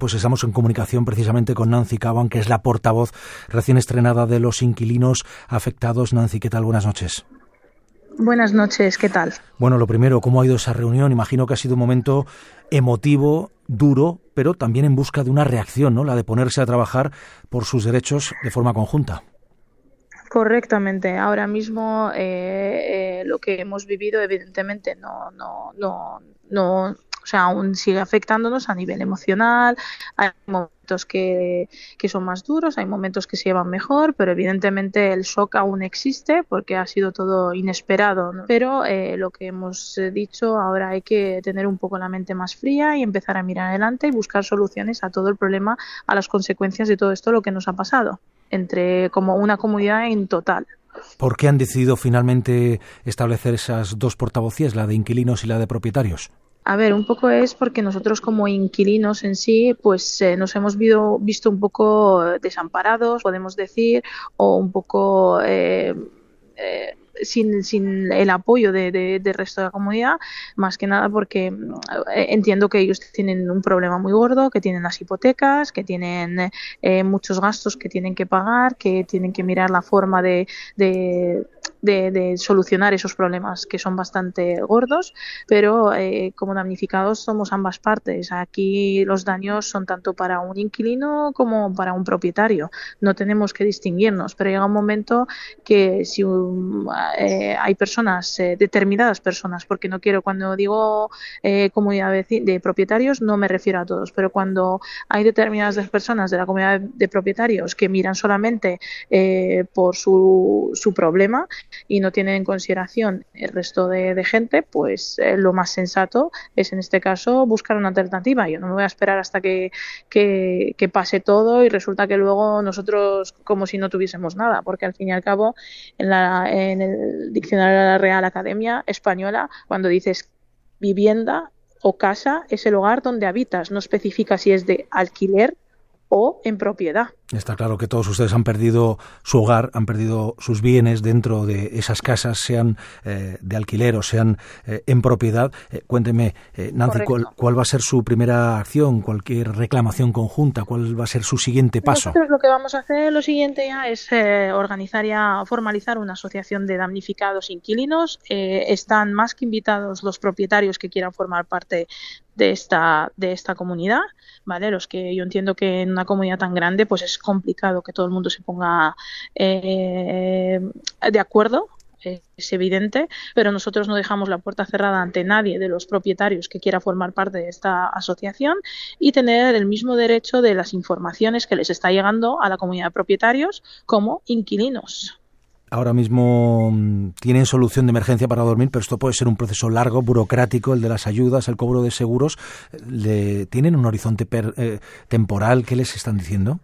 Pues estamos en comunicación precisamente con Nancy Caban, que es la portavoz recién estrenada de los inquilinos afectados. Nancy, ¿qué tal? Buenas noches. Buenas noches, ¿qué tal? Bueno, lo primero, ¿cómo ha ido esa reunión? Imagino que ha sido un momento emotivo, duro, pero también en busca de una reacción, ¿no? La de ponerse a trabajar por sus derechos de forma conjunta. Correctamente. Ahora mismo eh, eh, lo que hemos vivido, evidentemente, no, no, no, no sea, aún sigue afectándonos a nivel emocional. Hay momentos que, que, son más duros, hay momentos que se llevan mejor, pero evidentemente el shock aún existe porque ha sido todo inesperado. Pero eh, lo que hemos dicho, ahora hay que tener un poco la mente más fría y empezar a mirar adelante y buscar soluciones a todo el problema, a las consecuencias de todo esto, lo que nos ha pasado, entre como una comunidad en total. ¿Por qué han decidido finalmente establecer esas dos portavocías, la de inquilinos y la de propietarios? A ver, un poco es porque nosotros como inquilinos en sí, pues eh, nos hemos visto un poco desamparados, podemos decir, o un poco eh, eh, sin, sin el apoyo del de, resto de la comunidad, más que nada porque eh, entiendo que ellos tienen un problema muy gordo, que tienen las hipotecas, que tienen eh, muchos gastos que tienen que pagar, que tienen que mirar la forma de, de de, solucionar esos problemas que son bastante gordos, pero eh, como damnificados somos ambas partes. Aquí los daños son tanto para un inquilino como para un propietario. No tenemos que distinguirnos, pero llega un momento que si eh, hay personas, eh, determinadas personas, porque no quiero, cuando digo eh, comunidad de, propietarios, no me refiero a todos, pero cuando hay determinadas personas de la comunidad de propietarios que miran solamente por su, su problema y no tienen en consideración el resto de, gente, pues lo más sensato es en este caso buscar una alternativa. Yo no me voy a esperar hasta que, que, que pase todo y resulta que luego nosotros como si no tuviésemos nada, porque al fin y al cabo en, la, en el diccionario de la Real Academia Española, cuando dices vivienda o casa, es el hogar donde habitas, no especifica si es de alquiler o en propiedad. Está claro que todos ustedes han perdido su hogar, han perdido sus bienes dentro de esas casas, sean eh, de alquiler o sean eh, en propiedad. Eh, cuénteme, Nancy, ¿cuál, va a ser su primera acción, cualquier reclamación conjunta? ¿Cuál va a ser su siguiente paso? Nosotros lo que vamos a hacer lo siguiente ya es organizar ya, formalizar una asociación de damnificados inquilinos. están más que invitados los propietarios que quieran formar parte de esta, de esta comunidad, ¿vale? Los que yo entiendo que en una comunidad tan grande, pues es complicado que todo el mundo se ponga eh, de acuerdo es evidente, pero nosotros no dejamos la puerta cerrada ante nadie de los propietarios que quiera formar parte de esta asociación y tener el mismo derecho de las informaciones que les está llegando a la comunidad de propietarios como inquilinos ahora mismo mm, tienen solución de emergencia para dormir, pero esto puede ser un proceso largo, burocrático, el de las ayudas, el cobro de seguros. ¿Tienen un horizonte eh, temporal? ¿Qué les están diciendo?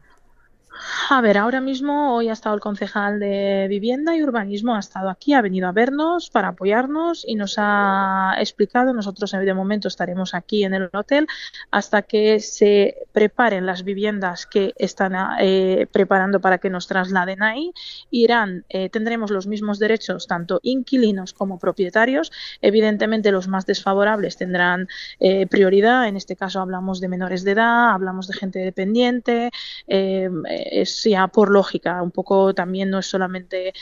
A ver, ahora mismo hoy ha estado el concejal de Vivienda y Urbanismo, ha estado aquí, ha venido a vernos para apoyarnos y nos ha explicado, nosotros de momento estaremos aquí en el hotel hasta que se preparen las viviendas que están eh, preparando para que nos trasladen ahí. Irán, eh, tendremos los mismos derechos, tanto inquilinos como propietarios. Evidentemente los más desfavorables tendrán eh, prioridad, en este caso hablamos de menores de edad, hablamos de gente dependiente es ya por lógica, un poco también no es solamente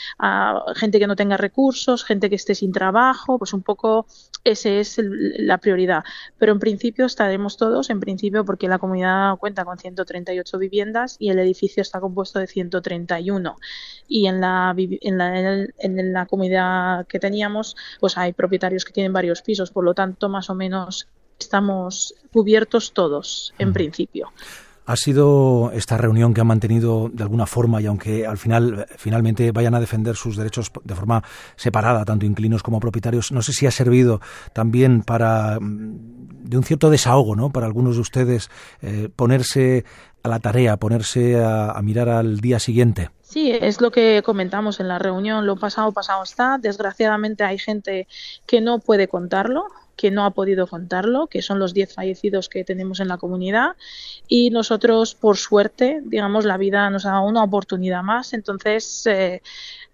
gente que no tenga recursos, gente que esté sin trabajo, pues un poco ese es la prioridad. Pero en principio estaremos todos, en principio porque la comunidad cuenta con 138 viviendas y el edificio está compuesto de 131 y en la, en la, en la comunidad que teníamos pues hay propietarios que tienen varios pisos, por lo tanto más o menos estamos cubiertos todos en principio. Ha sido esta reunión que han mantenido de alguna forma y aunque al final finalmente vayan a defender sus derechos de forma separada, tanto inquilinos como propietarios, no sé si ha servido también para mm, de un cierto desahogo, ¿no? Para algunos de ustedes eh, ponerse a la tarea, ponerse a mirar al día siguiente. Sí, es lo que comentamos en la reunión. Lo pasado, pasado está. Desgraciadamente hay gente que no puede contarlo que no ha podido contarlo, que son los 10 fallecidos que tenemos en la comunidad. Y nosotros, por suerte, digamos, la vida nos ha dado una oportunidad más. Entonces, eh,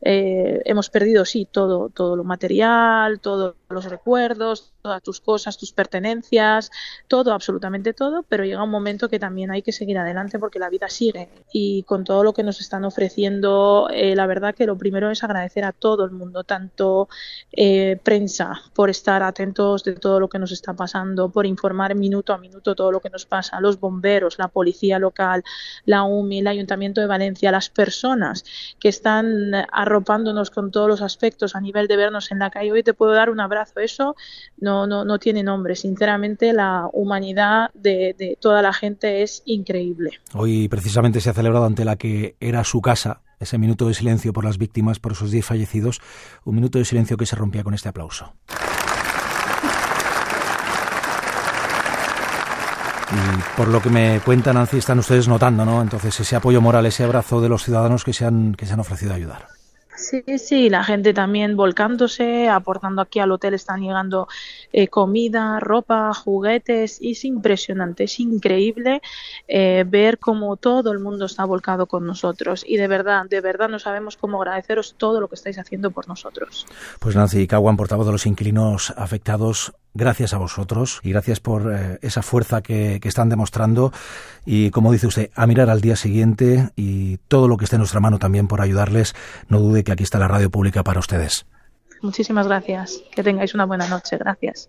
eh, hemos perdido, sí, todo, todo lo material, todos los recuerdos, todas tus cosas, tus pertenencias, todo, absolutamente todo, pero llega un momento que también hay que seguir adelante porque la vida sigue. Y con todo lo que nos están ofreciendo, eh, la verdad que lo primero es agradecer a todo el mundo, tanto eh, prensa, por estar atentos de todo lo que nos está pasando, por informar minuto a minuto todo lo que nos pasa, los bomberos, la policía local, la UMI, el Ayuntamiento de Valencia, las personas que están arropándonos con todos los aspectos a nivel de vernos en la calle. Hoy te puedo dar un abrazo, eso no, no, no tiene nombre. Sinceramente, la humanidad de, de toda la gente es increíble. Hoy precisamente se ha celebrado ante la que era su casa ese minuto de silencio por las víctimas, por esos 10 fallecidos, un minuto de silencio que se rompía con este aplauso. Y por lo que me cuentan, Nancy, están ustedes notando, ¿no? Entonces ese apoyo moral, ese abrazo de los ciudadanos que se han, que se han ofrecido a ayudar. Sí, sí, la gente también volcándose, aportando aquí al hotel, están llegando eh, comida, ropa, juguetes, y es impresionante, es increíble eh, ver cómo todo el mundo está volcado con nosotros y de verdad, de verdad no sabemos cómo agradeceros todo lo que estáis haciendo por nosotros. Pues Nancy Caguan, portavoz de los inquilinos afectados, gracias a vosotros y gracias por eh, esa fuerza que, que, están demostrando y como dice usted, a mirar al día siguiente y todo lo que esté en nuestra mano también por ayudarles, no dude que aquí está la radio pública para ustedes. Muchísimas gracias. Que tengáis una buena noche. Gracias.